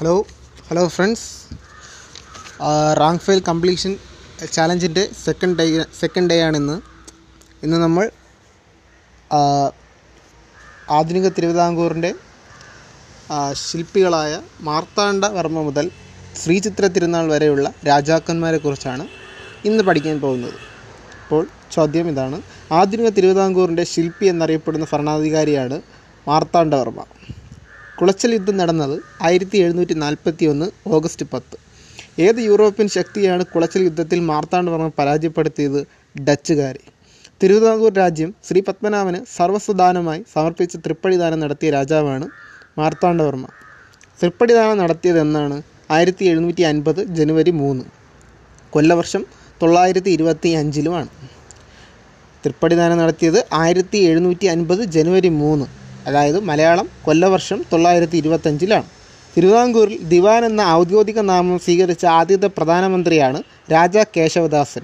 Hello hello friends rank file completion ചാലഞ്ചിന്റെ second day second day ആണിന്ന് ഇന്ന്. നമ്മൾ ആധുനിക തിരുവിതാംകൂറിന്റെ ശില്പികളായ മാർത്താണ്ഡ വർമ്മ മുതൽ ശ്രീചിത്ര തിരുനാൾ വരെയുള്ള രാജാക്കന്മാരെ കുറിച്ചാണ് ഇന്ന് പഠിക്കാൻ പോകുന്നത്. അപ്പോൾ ചോദ്യം ഇതാണ്. ആധുനിക തിരുവിതാംകൂറിന്റെ ശില്പി എന്നറിയപ്പെടുന്ന ഭരണാധികാരിയാണ് മാർത്താണ്ഡവർമ്മ കുളച്ചൽ യുദ്ധം നടന്നത് ആയിരത്തി എഴുന്നൂറ്റി നാൽപ്പത്തി ഒന്ന് ഓഗസ്റ്റ് പത്ത്. ഏത് യൂറോപ്യൻ ശക്തിയാണ് കുളച്ചൽ യുദ്ധത്തിൽ മാർത്താണ്ഡവർമ്മ പരാജയപ്പെടുത്തിയത്? ഡച്ചുകാരെ. തിരുവിതാംകൂർ രാജ്യം ശ്രീ പത്മനാഭന് സർവസ്വദാനമായി സമർപ്പിച്ച തൃപ്പടിദാനം നടത്തിയ രാജാവാണ് മാർത്താണ്ഡവർമ്മ. തൃപ്പടിദാനം നടത്തിയത് എന്നാണ് ആയിരത്തി എഴുന്നൂറ്റി അൻപത് ജനുവരി മൂന്ന്. കൊല്ലവർഷം തൊള്ളായിരത്തി ഇരുപത്തി അഞ്ചിലുമാണ് തൃപ്പടിദാനം നടത്തിയത് ആയിരത്തി എഴുന്നൂറ്റി അൻപത് ജനുവരി മൂന്ന്. അതായത് മലയാളം കൊല്ലവർഷം തൊള്ളായിരത്തി ഇരുപത്തഞ്ചിലാണ് തിരുവിതാംകൂറിൽ ദിവാൻ എന്ന ഔദ്യോഗിക നാമം സ്വീകരിച്ച ആദ്യത്തെ പ്രധാനമന്ത്രിയാണ് രാജാ കേശവദാസൻ.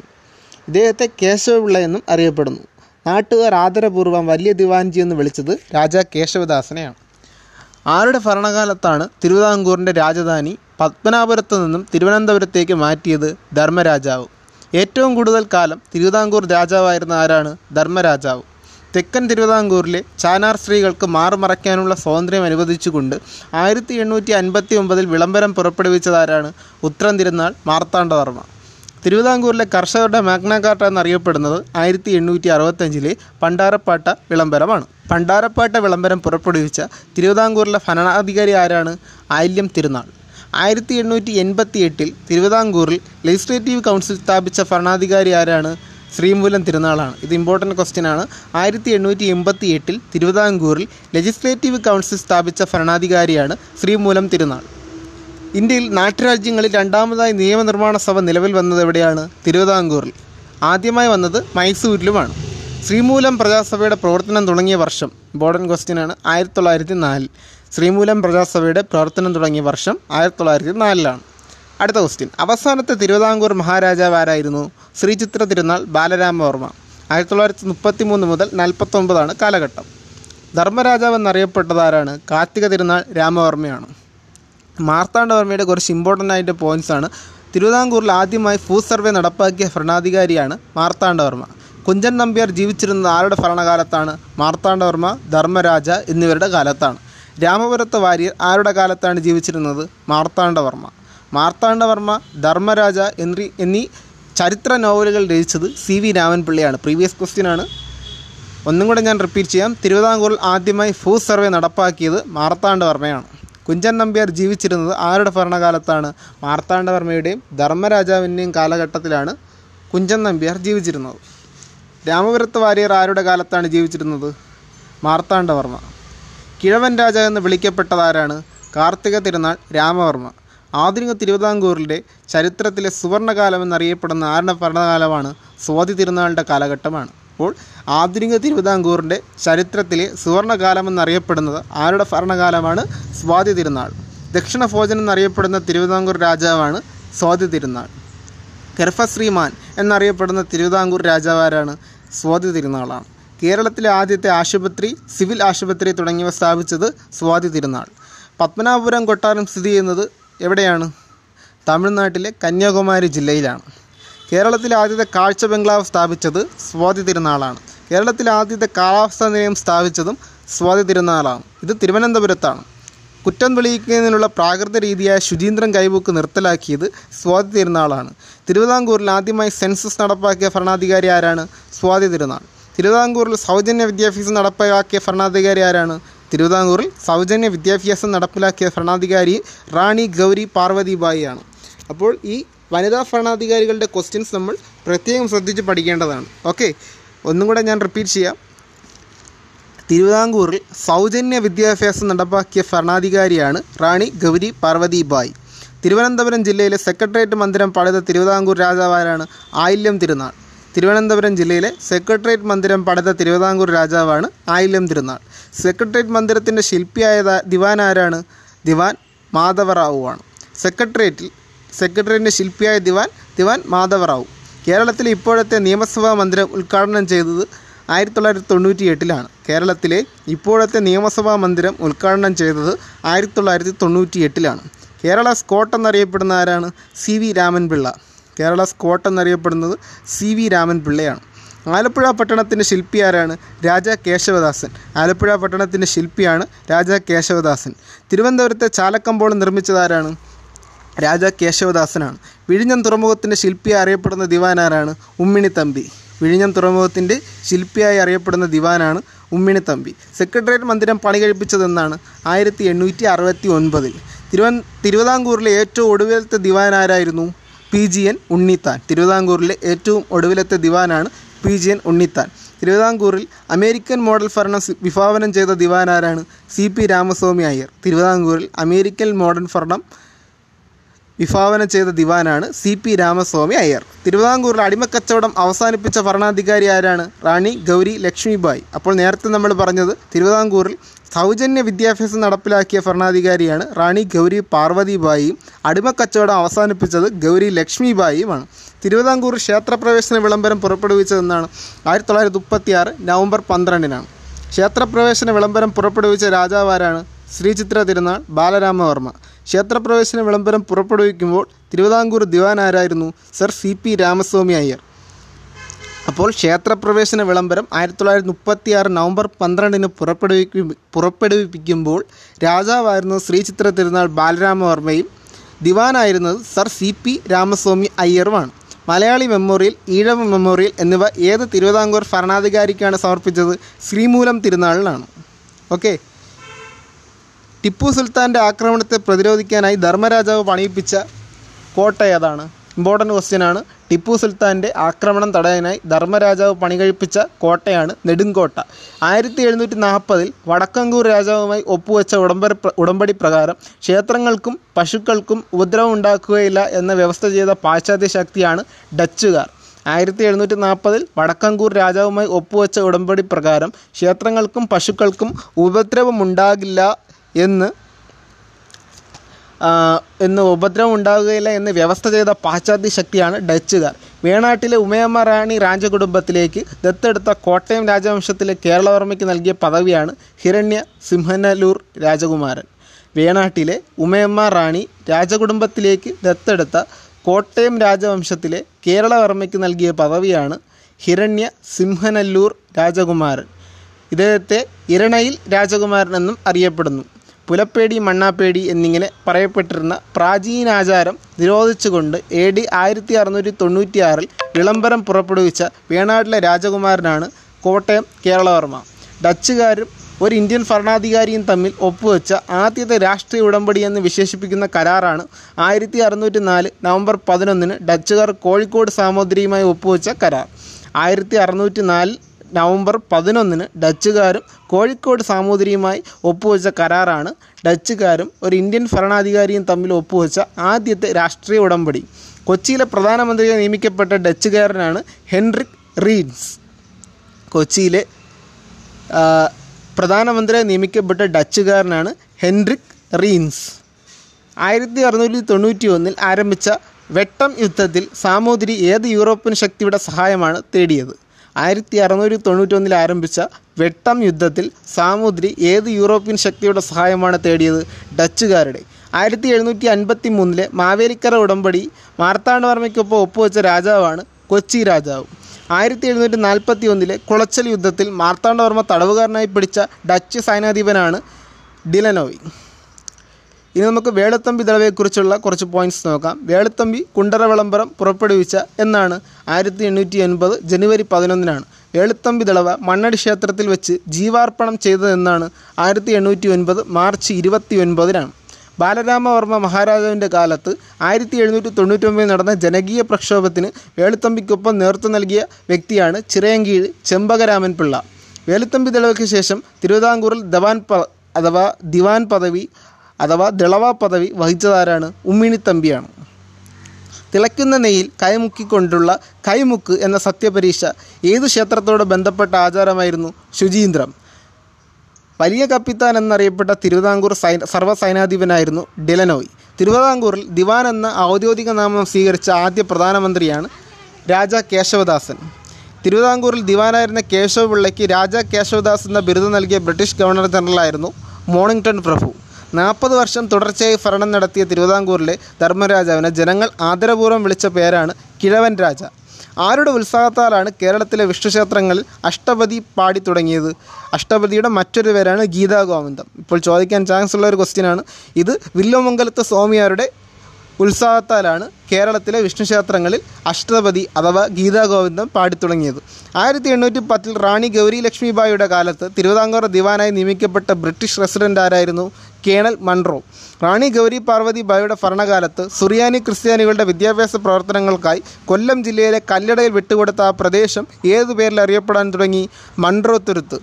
ഇദ്ദേഹത്തെ കേശവപിള്ള എന്നും അറിയപ്പെടുന്നു. നാട്ടുകാർ ആദരപൂർവം വലിയ ദിവാൻജി എന്ന് വിളിച്ചത് രാജാ കേശവദാസനെയാണ്. ആരുടെ ഭരണകാലത്താണ് തിരുവിതാംകൂറിന്റെ രാജധാനി പത്മനാപുരത്ത് നിന്നും തിരുവനന്തപുരത്തേക്ക് മാറ്റിയത് ധർമ്മരാജാവ്? ഏറ്റവും കൂടുതൽ കാലം തിരുവിതാംകൂർ രാജാവായിരുന്ന ആരാണ്? ധർമ്മരാജാവ്. തെക്കൻ തിരുവിതാംകൂറിലെ ചാനാർ സ്ത്രീകൾക്ക് മാറുമറയ്ക്കാനുള്ള സ്വാതന്ത്ര്യം അനുവദിച്ചുകൊണ്ട് ആയിരത്തി എണ്ണൂറ്റി അൻപത്തി ഒമ്പതിൽ വിളംബരം പുറപ്പെടുവിച്ചതാരാണ് ഉത്രം തിരുനാൾ മാർത്താണ്ഡവർമ്മ. തിരുവിതാംകൂറിലെ കർഷകരുടെ മാഗ്നാകാർട്ട എന്നറിയപ്പെടുന്നത് ആയിരത്തി എണ്ണൂറ്റി അറുപത്തഞ്ചിലെ പണ്ടാരപ്പാട്ട വിളംബരമാണ്. പണ്ടാരപ്പാട്ട വിളംബരം പുറപ്പെടുവിച്ച തിരുവിതാംകൂറിലെ ഭരണാധികാരി ആരാണ്? ആയില്യം തിരുനാൾ ആയിരത്തി എണ്ണൂറ്റി എൺപത്തി എട്ടിൽ തിരുവിതാംകൂറിൽ ലെജിസ്ലേറ്റീവ് കൗൺസിൽ സ്ഥാപിച്ച ഭരണാധികാരി ആരാണ്? ശ്രീമൂലം തിരുനാളാണ്. ഇത് ഇമ്പോർട്ടന്റ് ക്വസ്റ്റ്യൻ ആണ്. ആയിരത്തി എണ്ണൂറ്റി എൺപത്തി എട്ടിൽ തിരുവിതാംകൂറിൽ ലെജിസ്ലേറ്റീവ് കൗൺസിൽ സ്ഥാപിച്ച ഭരണാധികാരിയാണ് ശ്രീമൂലം തിരുനാൾ. ഇന്ത്യയിൽ നാട്ടുരാജ്യങ്ങളിൽ രണ്ടാമതായി നിയമനിർമ്മാണ സഭ നിലവിൽ വന്നത് എവിടെയാണ്? തിരുവിതാംകൂറിൽ. ആദ്യമായി വന്നത് മൈസൂരിലുമാണ്. ശ്രീമൂലം പ്രജാസഭയുടെ പ്രവർത്തനം തുടങ്ങിയ വർഷം ഇമ്പോർട്ടന്റ് ക്വസ്റ്റ്യൻ ആണ് ആയിരത്തി തൊള്ളായിരത്തി നാലിൽ. ശ്രീമൂലം പ്രജാസഭയുടെ പ്രവർത്തനം തുടങ്ങിയ വർഷം ആയിരത്തി തൊള്ളായിരത്തി നാലിലാണ്. അടുത്ത ക്വസ്റ്റ്യൻ. അവസാനത്തെ തിരുവിതാംകൂർ മഹാരാജാവ് ആരായിരുന്നു ശ്രീചിത്ര തിരുനാൾ ബാലരാമവർമ്മ ആയിരത്തി തൊള്ളായിരത്തി മുപ്പത്തി മൂന്ന് മുതൽ നാൽപ്പത്തൊമ്പതാണ് കാലഘട്ടം. ധർമ്മരാജാവ് എന്നറിയപ്പെട്ടത് ആരാണ് കാർത്തിക തിരുനാൾ രാമവർമ്മയാണ്. മാർത്താണ്ഡവർമ്മയുടെ കുറച്ച് ഇമ്പോർട്ടന്റ് ആയിട്ട് ആണ്. തിരുവിതാംകൂറിൽ ആദ്യമായി ഫൂ സർവേ നടപ്പാക്കിയ ഭരണാധികാരിയാണ് മാർത്താണ്ഡവർമ്മ കുഞ്ചൻ നമ്പ്യാർ ജീവിച്ചിരുന്നത് ആരുടെ ഭരണകാലത്താണ്? മാർത്താണ്ഡവർമ്മ ധർമ്മരാജ എന്നിവരുടെ കാലത്താണ്. രാമപുരത്ത് വാര്യർ ആരുടെ കാലത്താണ് ജീവിച്ചിരുന്നത്? മാർത്താണ്ഡവർമ്മ മാർത്താണ്ഡവർമ്മ ധർമ്മരാജ എന്നീ എന്നീ ചരിത്ര നോവലുകൾ രചിച്ചത് സി വി രാമൻപിള്ളയാണ്. പ്രീവിയസ് ക്വസ്റ്റ്യൻ ആണ്. ഒന്നും കൂടെ ഞാൻ റിപ്പീറ്റ് ചെയ്യാം. തിരുവിതാംകൂറിൽ ആദ്യമായി ഭൂ സർവേ നടപ്പാക്കിയത് മാർത്താണ്ഡവർമ്മയാണ്. കുഞ്ചൻ നമ്പ്യാർ ജീവിച്ചിരുന്നത് ആരുടെ ഭരണകാലത്താണ്? മാർത്താണ്ഡവർമ്മയുടെയും ധർമ്മരാജാവിന്റെയും കാലഘട്ടത്തിലാണ് കുഞ്ചൻ നമ്പ്യാർ ജീവിച്ചിരുന്നത്. രാമപുരത്ത് വാര്യർ ആരുടെ കാലത്താണ് ജീവിച്ചിരുന്നത്? മാർത്താണ്ഡവർമ്മ. കിഴവൻ രാജ എന്ന് വിളിക്കപ്പെട്ടതാരാണ്? കാർത്തിക തിരുനാൾ രാമവർമ്മ. ആധുനിക തിരുവിതാംകൂറിന്റെ ചരിത്രത്തിലെ സുവർണകാലം എന്നറിയപ്പെടുന്ന ആരുടെ ഭരണകാലമാണ്? സ്വാതി തിരുനാളിന്റെ കാലഘട്ടമാണ്. അപ്പോൾ ആധുനിക തിരുവിതാംകൂറിന്റെ ചരിത്രത്തിലെ സുവർണകാലം എന്നറിയപ്പെടുന്നത് ആരുടെ ഭരണകാലമാണ്? സ്വാതി തിരുനാൾ. ദക്ഷിണ ഭോജൻ എന്നറിയപ്പെടുന്ന തിരുവിതാംകൂർ രാജാവാണ് സ്വാതി തിരുനാൾ. ഗർഭശ്രീമാൻ എന്നറിയപ്പെടുന്ന തിരുവിതാംകൂർ രാജാവാരാണ് സ്വാതി തിരുനാളാണ്. കേരളത്തിലെ ആദ്യത്തെ ആശുപത്രി സിവിൽ ആശുപത്രി തുടങ്ങിയവ സ്ഥാപിച്ചത് സ്വാതി തിരുനാൾ. പത്മനാഭപുരം കൊട്ടാരം സ്ഥിതി ചെയ്യുന്നത് എവിടെയാണ്? തമിഴ്നാട്ടിലെ കന്യാകുമാരി ജില്ലയിലാണ്. കേരളത്തിൽ ആദ്യത്തെ കാഴ്ച ബംഗ്ലാവ് സ്ഥാപിച്ചത് സ്വാതി തിരുനാളാണ്. കേരളത്തിൽ ആദ്യത്തെ കാലാവസ്ഥാ നിലയം സ്ഥാപിച്ചതും സ്വാതി തിരുനാളാണ്. ഇത് തിരുവനന്തപുരത്താണ്. കുറ്റം തെളിയിക്കുന്നതിനുള്ള പ്രാകൃത രീതിയായ ശുചീന്ദ്രൻ കൈബുക്ക് നിർത്തലാക്കിയത് സ്വാതി തിരുനാളാണ്. തിരുവിതാംകൂറിൽ ആദ്യമായി സെൻസസ് നടപ്പാക്കിയ ഭരണാധികാരി ആരാണ്? സ്വാതി തിരുനാൾ. തിരുവിതാംകൂറിൽ സൗജന്യ വിദ്യാഭ്യാസം നടപ്പാക്കിയ ഭരണാധികാരി ആരാണ്? തിരുവിതാംകൂറിൽ സൗജന്യ വിദ്യാഭ്യാസം നടപ്പിലാക്കിയ ഭരണാധികാരി റാണി ഗൗരി പാർവതിബായിയാണ് അപ്പോൾ ഈ വനിതാ ഭരണാധികാരികളുടെ ക്വസ്റ്റ്യൻസ് നമ്മൾ പ്രത്യേകം ശ്രദ്ധിച്ച് പഠിക്കേണ്ടതാണ്. ഓക്കെ ഒന്നും കൂടെ ഞാൻ റിപ്പീറ്റ് ചെയ്യാം. തിരുവിതാംകൂറിൽ സൗജന്യ വിദ്യാഭ്യാസം നടപ്പാക്കിയ ഭരണാധികാരിയാണ് റാണി ഗൗരി പാർവതിബായി തിരുവനന്തപുരം ജില്ലയിലെ സെക്രട്ടേറിയറ്റ് മന്ദിരം പണിത തിരുവിതാംകൂർ രാജാവാരാണ് ആയില്യം തിരുനാൾ. തിരുവനന്തപുരം ജില്ലയിലെ സെക്രട്ടേറിയറ്റ് മന്ദിരം പണിത തിരുവിതാംകൂർ രാജാവാണ് ആയില്യം തിരുനാൾ. സെക്രട്ടേറിയറ്റ് മന്ദിരത്തിന്റെ ശില്പിയായ ദിവാൻ ആരാണ്? ദിവാൻ മാധവറാവു ആണ്. സെക്രട്ടേറിയറ്റിൽ സെക്രട്ടേറിയറ്റിന്റെ ശില്പിയായ ദിവാൻ ദിവാൻ മാധവറാവു. കേരളത്തിലെ ഇപ്പോഴത്തെ നിയമസഭാ മന്ദിരം ഉദ്ഘാടനം ചെയ്തത് ആയിരത്തി തൊള്ളായിരത്തി തൊണ്ണൂറ്റി എട്ടിലാണ് കേരളത്തിലെ ഇപ്പോഴത്തെ നിയമസഭാ മന്ദിരം ഉദ്ഘാടനം ചെയ്തത് ആയിരത്തി തൊള്ളായിരത്തി തൊണ്ണൂറ്റി എട്ടിലാണ് കേരള സ്കോട്ട് എന്നറിയപ്പെടുന്ന ആരാണ്? C V Raman Pillai. Kerala Scott എന്നറിയപ്പെടുന്നത് സി വി രാമൻ പിള്ളയാണ്. ആലപ്പുഴ പട്ടണത്തിന്റെ ശില്പി ആരാണ്? രാജ കേശവദാസൻ. ആലപ്പുഴ പട്ടണത്തിന്റെ ശില്പിയാണ് രാജ കേശവദാസൻ. തിരുവനന്തപുരത്തെ ചാലക്കമ്പോൾ നിർമ്മിച്ചതാരാണ് രാജ കേശവദാസനാണ്. വിഴിഞ്ഞം തുറമുഖത്തിന്റെ ശില്പിയായി അറിയപ്പെടുന്ന ദിവാൻ ആരാണ്? ഉമ്മിണി തമ്പി. വിഴിഞ്ഞം തുറമുഖത്തിന്റെ ശില്പിയായി അറിയപ്പെടുന്ന ദിവാനാണ് ഉമ്മിണിത്തമ്പി സെക്രട്ടേറിയറ്റ് മന്ദിരം പണി കഴിപ്പിച്ചതെന്നാണ് ആയിരത്തി എണ്ണൂറ്റി അറുപത്തി ഒൻപതിൽ. തിരുവൻ തിരുവിതാംകൂറിലെ ഏറ്റവും ഒടുവിലത്തെ ദിവാൻ ആരായിരുന്നു? P G N Unnithan. തിരുവിതാംകൂറിലെ ഏറ്റവും ഒടുവിലത്തെ ദിവാനാണ് പി ജി എൻ ഉണ്ണിത്താൻ. തിരുവിതാംകൂറിൽ അമേരിക്കൻ മോഡൽ ഭരണം വിഭാവനം ചെയ്ത ദിവാൻ ആരാണ് സി പി രാമസ്വാമി അയ്യർ. തിരുവിതാംകൂറിൽ അമേരിക്കൻ മോഡൽ ഭരണം വിഭാവനം ചെയ്ത ദിവാനാണ് സി പി രാമസ്വാമി അയ്യർ. തിരുവിതാംകൂറിൽ അടിമക്കച്ചവടം അവസാനിപ്പിച്ച ഭരണാധികാരി ആരാണ്? റാണി ഗൗരി ലക്ഷ്മിബായി. അപ്പോൾ നേരത്തെ നമ്മൾ പറഞ്ഞത് തിരുവിതാംകൂറിൽ സൗജന്യ വിദ്യാഭ്യാസം നടപ്പിലാക്കിയ ഭരണാധികാരിയാണ് റാണി ഗൗരി പാർവതിബായിയും അടിമക്കച്ചവടം അവസാനിപ്പിച്ചത് ഗൗരി ലക്ഷ്മിബായിയുമാണ്. തിരുവിതാംകൂർ ക്ഷേത്രപ്രവേശന വിളംബരം പുറപ്പെടുവിച്ചതെന്നാണ് ആയിരത്തി തൊള്ളായിരത്തി മുപ്പത്തി ആറ് നവംബർ പന്ത്രണ്ടിനാണ്. ക്ഷേത്രപ്രവേശന വിളംബരം പുറപ്പെടുവിച്ച രാജാവാരാണ് ശ്രീചിത്ര തിരുനാൾ ബാലരാമവർമ്മ. ക്ഷേത്രപ്രവേശന വിളംബരം പുറപ്പെടുവിക്കുമ്പോൾ തിരുവിതാംകൂർ ദിവാൻ ആരായിരുന്നു sir C P Ramaswami Iyer. അപ്പോൾ ക്ഷേത്രപ്രവേശന വിളംബരം ആയിരത്തി തൊള്ളായിരത്തി മുപ്പത്തി ആറ് നവംബർ പന്ത്രണ്ടിന് പുറപ്പെടുവിക്കും പുറപ്പെടുവിപ്പിക്കുമ്പോൾ രാജാവായിരുന്നു ശ്രീചിത്ര തിരുനാൾ ബാലരാമവർമ്മയും ദിവാനായിരുന്നത് സർ സി പി രാമസ്വാമി അയ്യറുമാണ്. മലയാളി മെമ്മോറിയൽ ഈഴവ മെമ്മോറിയൽ എന്നിവ ഏത് തിരുവിതാംകൂർ ഭരണാധികാരിക്കാണ് സമർപ്പിച്ചത്? ശ്രീമൂലം തിരുനാളിനാണ്. ഓക്കെ? ടിപ്പു സുൽത്താന്റെ ആക്രമണത്തെ പ്രതിരോധിക്കാനായി ധർമ്മരാജാവ് പണിയിപ്പിച്ച കോട്ട ഏതാണ്? ഇമ്പോർട്ടന്റ് ക്വസ്റ്റ്യൻ ആണ്. ടിപ്പു സുൽത്താന്റെ ആക്രമണം തടയാനായി ധർമ്മരാജാവ് പണികഴിപ്പിച്ച കോട്ടയാണ് നെടുങ്കോട്ട. ആയിരത്തി എഴുന്നൂറ്റി നാൽപ്പതിൽ വടക്കങ്കൂർ രാജാവുമായി ഒപ്പുവെച്ച ഉടമ്പടി ഉടമ്പടി പ്രകാരം ക്ഷേത്രങ്ങൾക്കും പശുക്കൾക്കും ഉപദ്രവം ഉണ്ടാക്കുകയില്ല എന്ന വ്യവസ്ഥ ചെയ്ത പാശ്ചാത്യ ശക്തിയാണ് ഡച്ചുകാർ. ആയിരത്തി എഴുന്നൂറ്റി നാൽപ്പതിൽ വടക്കങ്കൂർ രാജാവുമായി ഒപ്പുവെച്ച ഉടമ്പടി പ്രകാരം ക്ഷേത്രങ്ങൾക്കും പശുക്കൾക്കും ഉപദ്രവമുണ്ടാകില്ല എന്ന് എന്ന് ഉപദ്രവം ഉണ്ടാകുകയില്ല എന്ന് വ്യവസ്ഥ ചെയ്ത പാശ്ചാത്യ ശക്തിയാണ് ഡച്ചുകാർ. വേണാട്ടിലെ ഉമയമ്മ റാണി രാജകുടുംബത്തിലേക്ക് ദത്തെടുത്ത കോട്ടയം രാജവംശത്തിലെ കേരളവർമ്മയ്ക്ക് നൽകിയ പദവിയാണ് ഹിരണ്യ സിംഹനലൂർ രാജകുമാരൻ. വേണാട്ടിലെ ഉമയമ്മ റാണി രാജകുടുംബത്തിലേക്ക് ദത്തെടുത്ത കോട്ടയം രാജവംശത്തിലെ കേരളവർമ്മയ്ക്ക് നൽകിയ പദവിയാണ് ഹിരണ്യ സിംഹനല്ലൂർ രാജകുമാരൻ. ഇദ്ദേഹത്തെ ഇരണയിൽ രാജകുമാരൻ എന്നും അറിയപ്പെടുന്നു. പുലപ്പേടി മണ്ണാപ്പേടി എന്നിങ്ങനെ പറയപ്പെട്ടിരുന്ന പ്രാചീനാചാരം നിരോധിച്ചുകൊണ്ട് എ ഡി ആയിരത്തി അറുന്നൂറ്റി തൊണ്ണൂറ്റിയാറിൽ വിളംബരം പുറപ്പെടുവിച്ച വേണാട്ടിലെ രാജകുമാരനാണ് കോട്ടയം കേരളവർമ്മ. ഡച്ചുകാരും ഒരു ഇന്ത്യൻ ഭരണാധികാരിയും തമ്മിൽ ഒപ്പുവെച്ച ആദ്യത്തെ രാഷ്ട്രീയ ഉടമ്പടി എന്ന് വിശേഷിപ്പിക്കുന്ന കരാറാണ് ആയിരത്തി അറുന്നൂറ്റി നാല് നവംബർ പതിനൊന്നിന് ഡച്ചുകാർ കോഴിക്കോട് സാമൂതിരിയുമായി ഒപ്പുവെച്ച കരാർ. ആയിരത്തി അറുന്നൂറ്റി നാലിൽ നവംബർ പതിനൊന്നിന് ഡച്ചുകാരും കോഴിക്കോട് സാമൂതിരിയുമായി ഒപ്പുവെച്ച കരാറാണ്. ഡച്ചുകാരും ഒരു ഇന്ത്യൻ ഭരണാധികാരിയും തമ്മിൽ ഒപ്പുവെച്ച ആദ്യത്തെ രാഷ്ട്രീയ ഉടമ്പടി. കൊച്ചിയിലെ പ്രധാനമന്ത്രിയെ നിയമിക്കപ്പെട്ട ഡച്ചുകാരനാണ് ഹെൻറിക് റീൻസ് കൊച്ചിയിലെ പ്രധാനമന്ത്രിയായി പ്രധാനമന്ത്രിയെ നിയമിക്കപ്പെട്ട ഡച്ചുകാരനാണ് ഹെൻറിക് റീൻസ്. ആയിരത്തി അറുന്നൂറ്റി തൊണ്ണൂറ്റി ഒന്നിൽ ആരംഭിച്ച വെട്ടം യുദ്ധത്തിൽ സാമൂതിരി ഏത് യൂറോപ്യൻ ശക്തിയുടെ സഹായമാണ് തേടിയത്? ആയിരത്തി അറുന്നൂറ്റി തൊണ്ണൂറ്റൊന്നിൽ ആരംഭിച്ച വെട്ടം യുദ്ധത്തിൽ സാമൂതിരി ഏത് യൂറോപ്യൻ ശക്തിയുടെ സഹായമാണ് തേടിയത്? ഡച്ചുകാരുടെ. ആയിരത്തി എഴുന്നൂറ്റി അൻപത്തി മൂന്നിലെ മാവേലിക്കര ഉടമ്പടി മാർത്താണ്ഡവർമ്മയ്ക്കൊപ്പം ഒപ്പുവെച്ച രാജാവാണ് കൊച്ചി രാജാവ്. ആയിരത്തി എഴുന്നൂറ്റി നാൽപ്പത്തി ഒന്നിലെ കുളച്ചൽ യുദ്ധത്തിൽ മാർത്താണ്ഡവർമ്മ തടവുകാരനായി പിടിച്ച ഡച്ച് സൈനാധിപനാണ് ഡിലനോയ്. ഇനി നമുക്ക് വേളത്തമ്പി ദളവയെക്കുറിച്ചുള്ള കുറച്ച് പോയിന്റ്സ് നോക്കാം. വേളത്തമ്പി കുണ്ടറ വിളംബരം പുറപ്പെടുവിച്ച എന്നാണ് ആയിരത്തി എണ്ണൂറ്റി എൺപത് ജനുവരി പതിനൊന്നിനാണ്. വേളുത്തമ്പി ദളവ മണ്ണടി ക്ഷേത്രത്തിൽ വെച്ച് ജീവാർപ്പണം ചെയ്തതെന്നാണ് ആയിരത്തി എണ്ണൂറ്റി ഒൻപത് മാർച്ച് ഇരുപത്തി ഒൻപതിനാണ് ബാലരാമവർമ്മ മഹാരാജാവിന്റെ കാലത്ത് ആയിരത്തി എഴുന്നൂറ്റി തൊണ്ണൂറ്റൊമ്പതിൽ നടന്ന ജനകീയ പ്രക്ഷോഭത്തിന് വേളുത്തമ്പിക്കൊപ്പം നേതൃത്വം നൽകിയ വ്യക്തിയാണ് ചിറയങ്കീഴ് ചെമ്പകരാമൻ പിള്ള. വേലുത്തമ്പി ദളവയ്ക്ക് ശേഷം തിരുവിതാംകൂറിൽ ദവാൻ പ അഥവാ ദിവാൻ പദവി അഥവാ ദളവ പദവി വഹിച്ചതാരാണ്? ഉമ്മിണിത്തമ്പിയാണ് തിളയ്ക്കുന്ന നെയ്യിൽ കൈമുക്കിക്കൊണ്ടുള്ള കൈമുക്ക് എന്ന സത്യപരീക്ഷ ഏതു ക്ഷേത്രത്തോട് ബന്ധപ്പെട്ട ആചാരമായിരുന്നു? ശുചീന്ദ്രം. വലിയ കപ്പിത്താൻ എന്നറിയപ്പെട്ട തിരുവിതാംകൂർ സൈ സർവസൈനാധിപനായിരുന്നു ഡിലനോയ്. തിരുവിതാംകൂറിൽ ദിവാൻ എന്ന ഔദ്യോഗിക നാമം സ്വീകരിച്ച ആദ്യ പ്രധാനമന്ത്രിയാണ് രാജ കേശവദാസൻ. തിരുവിതാംകൂറിൽ ദിവാനായിരുന്ന കേശവപിള്ളയ്ക്ക് രാജ കേശവദാസ് എന്ന ബിരുദം നൽകിയ ബ്രിട്ടീഷ് ഗവർണർ ജനറലായിരുന്നു മോണിങ്ടൺ പ്രഭു. നാൽപ്പത് വർഷം തുടർച്ചയായി ഭരണം നടത്തിയ തിരുവിതാംകൂറിലെ ധർമ്മരാജാവിനെ ജനങ്ങൾ ആദരപൂർവം വിളിച്ച പേരാണ് കിഴവൻ രാജ. ആരുടെ ഉത്സാഹത്താലാണ് കേരളത്തിലെ വിഷ്ണുക്ഷേത്രങ്ങളിൽ അഷ്ടപതി പാടി തുടങ്ങിയത്? അഷ്ടപതിയുടെ മറ്റൊരു പേരാണ് ഗീതാഗോവിന്ദം ഇപ്പോൾ ചോദിക്കാൻ ചാൻസ് ഉള്ള ഒരു ക്വസ്റ്റ്യനാണ് ഇത് വില്ലുമംഗലത്തെ സ്വാമിയാരുടെ ഉത്സാഹത്താലാണ് കേരളത്തിലെ വിഷ്ണുക്ഷേത്രങ്ങളിൽ അഷ്ടപതി അഥവാ ഗീതാഗോവിന്ദം പാടിത്തുടങ്ങിയത് ആയിരത്തി എണ്ണൂറ്റി പത്തിൽ റാണി ഗൗരി ലക്ഷ്മിബായിയുടെ കാലത്ത് തിരുവിതാംകൂർ ദിവാനായി നിയമിക്കപ്പെട്ട ബ്രിട്ടീഷ് റെസിഡന്റ് ആരായിരുന്നു? Colonel Munro. റാണി ഗൗരി പാർവതി ബായുടെ ഭരണകാലത്ത് സുറിയാനി ക്രിസ്ത്യാനികളുടെ വിദ്യാഭ്യാസ പ്രവർത്തനങ്ങൾക്കായി കൊല്ലം ജില്ലയിലെ കല്ലടയിൽ വിട്ടുകൊടുത്ത ആ പ്രദേശം ഏതു പേരിൽ അറിയപ്പെടാൻ തുടങ്ങി? മൺറോ തുരുത്ത്.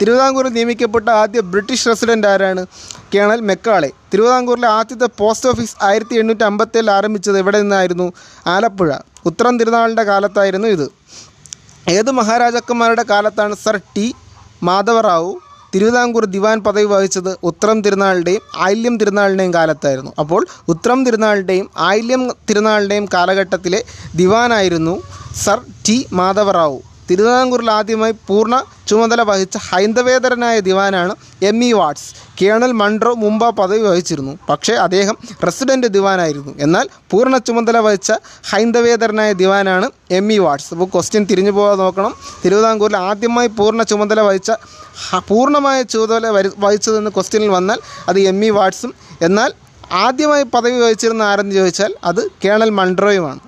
തിരുവിതാംകൂറിൽ നിയമിക്കപ്പെട്ട ആദ്യ ബ്രിട്ടീഷ് റെസിഡന്റ് ആരാണ്? Colonel Macaulay. തിരുവിതാംകൂറിലെ ആദ്യത്തെ പോസ്റ്റ് ഓഫീസ് ആയിരത്തി എണ്ണൂറ്റി അമ്പത്തേഴിൽ ആരംഭിച്ചത് എവിടെ നിന്നായിരുന്നു? ആലപ്പുഴ. ഉത്തരം തിരുനാളിന്റെ കാലത്തായിരുന്നു ഇത്. ഏത് മഹാരാജാക്കന്മാരുടെ കാലത്താണ് സർ ടി. മാധവറാവു തിരുവിതാംകൂർ ദിവാൻ പദവി വഹിച്ചത് ഉത്രം തിരുനാളിന്റെയും ആയില്യം തിരുനാളിന്റെയും കാലത്തായിരുന്നു. അപ്പോൾ ഉത്രം തിരുനാളിന്റെയും ആയില്യം തിരുനാളിന്റെയും കാലഘട്ടത്തിലെ ദിവാനായിരുന്നു സർ ടി മാധവറാവു. തിരുവിതാംകൂറിൽ ആദ്യമായി പൂർണ ചുമതല വഹിച്ച ഹൈന്ദവേതരനായ ദിവാനാണ് M E Watts. Colonel Munro മുമ്പ് പദവി വഹിച്ചിരുന്നു. പക്ഷേ അദ്ദേഹം റെസിഡന്റ് ദിവാനായിരുന്നു. എന്നാൽ പൂർണ ചുമതല വഹിച്ച ഹൈന്ദവേതരനായ ദിവാനാണ് എം ഇ വാട്സ്. അപ്പോൾ ക്വസ്റ്റ്യൻ തിരിഞ്ഞു പോകാൻ നോക്കണം. തിരുവിതാംകൂറിൽ ആദ്യമായി പൂർണ ചുമതല വഹിച്ച പൂർണമായ ചുമതല വരി- വഹിച്ചതെന്ന് ക്വസ്റ്റ്യനിൽ വന്നാൽ അത് എം ഇ വാട്സും. എന്നാൽ ആദ്യമായി പദവി വഹിച്ചിരുന്ന ആരെന്ന് ചോദിച്ചാൽ അത് കേണൽ മൺട്രോയുമാണ്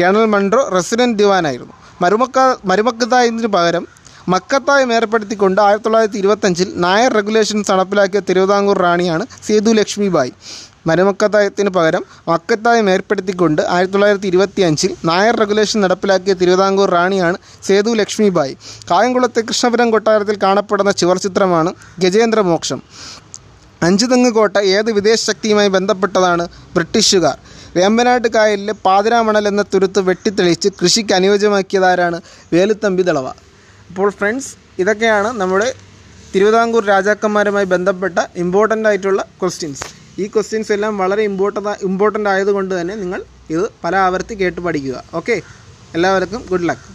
കേണൽ മൺട്രോ റെസിഡന്റ് ദിവാനായിരുന്നു. മരുമക്ക മരുമക്കത്തായതിനു പകരം മക്കത്തായം ഏർപ്പെടുത്തിക്കൊണ്ട് ആയിരത്തി തൊള്ളായിരത്തി ഇരുപത്തഞ്ചിൽ നായർ റെഗുലേഷൻസ് നടപ്പിലാക്കിയ തിരുവിതാംകൂർ റാണിയാണ് സേതു ലക്ഷ്മിബായി മരുമക്കത്തായത്തിന് പകരം മക്കത്തായം ഏർപ്പെടുത്തിക്കൊണ്ട് ആയിരത്തി തൊള്ളായിരത്തി ഇരുപത്തി അഞ്ചിൽ നായർ റെഗുലേഷൻ നടപ്പിലാക്കിയ തിരുവിതാംകൂർ റാണിയാണ് സേതു ലക്ഷ്മിബായി. കായംകുളത്തെ കൃഷ്ണപുരം കൊട്ടാരത്തിൽ കാണപ്പെടുന്ന ചുവർ ചിത്രമാണ് ഗജേന്ദ്രമോക്ഷം അഞ്ചുതെങ്ങ് കോട്ട ഏത് വിദേശ ശക്തിയുമായി ബന്ധപ്പെട്ടതാണ് ബ്രിട്ടീഷുകാർ. വേമ്പനാട്ട് കായലിലെ പാതിരാമണൽ എന്ന തുരുത്ത് വെട്ടിത്തെളിച്ച് കൃഷിക്ക് അനുയോജ്യമാക്കിയതാരാണ് വേലുത്തമ്പി ദളവ. അപ്പോൾ ഫ്രണ്ട്സ് ഇതൊക്കെയാണ് നമ്മുടെ തിരുവിതാംകൂർ രാജാക്കന്മാരുമായി ബന്ധപ്പെട്ട ഇമ്പോർട്ടന്റ് ആയിട്ടുള്ള ക്വസ്റ്റ്യൻസ് ഈ ക്വസ്റ്റ്യൻസ് എല്ലാം വളരെ ഇമ്പോർട്ടന്റ് ഇമ്പോർട്ടന്റ് ആയതുകൊണ്ട് തന്നെ നിങ്ങൾ ഇത് പല ആവർത്തി കേട്ട് പഠിക്കുക. ഓക്കെ എല്ലാവർക്കും ഗുഡ് ലക്ക്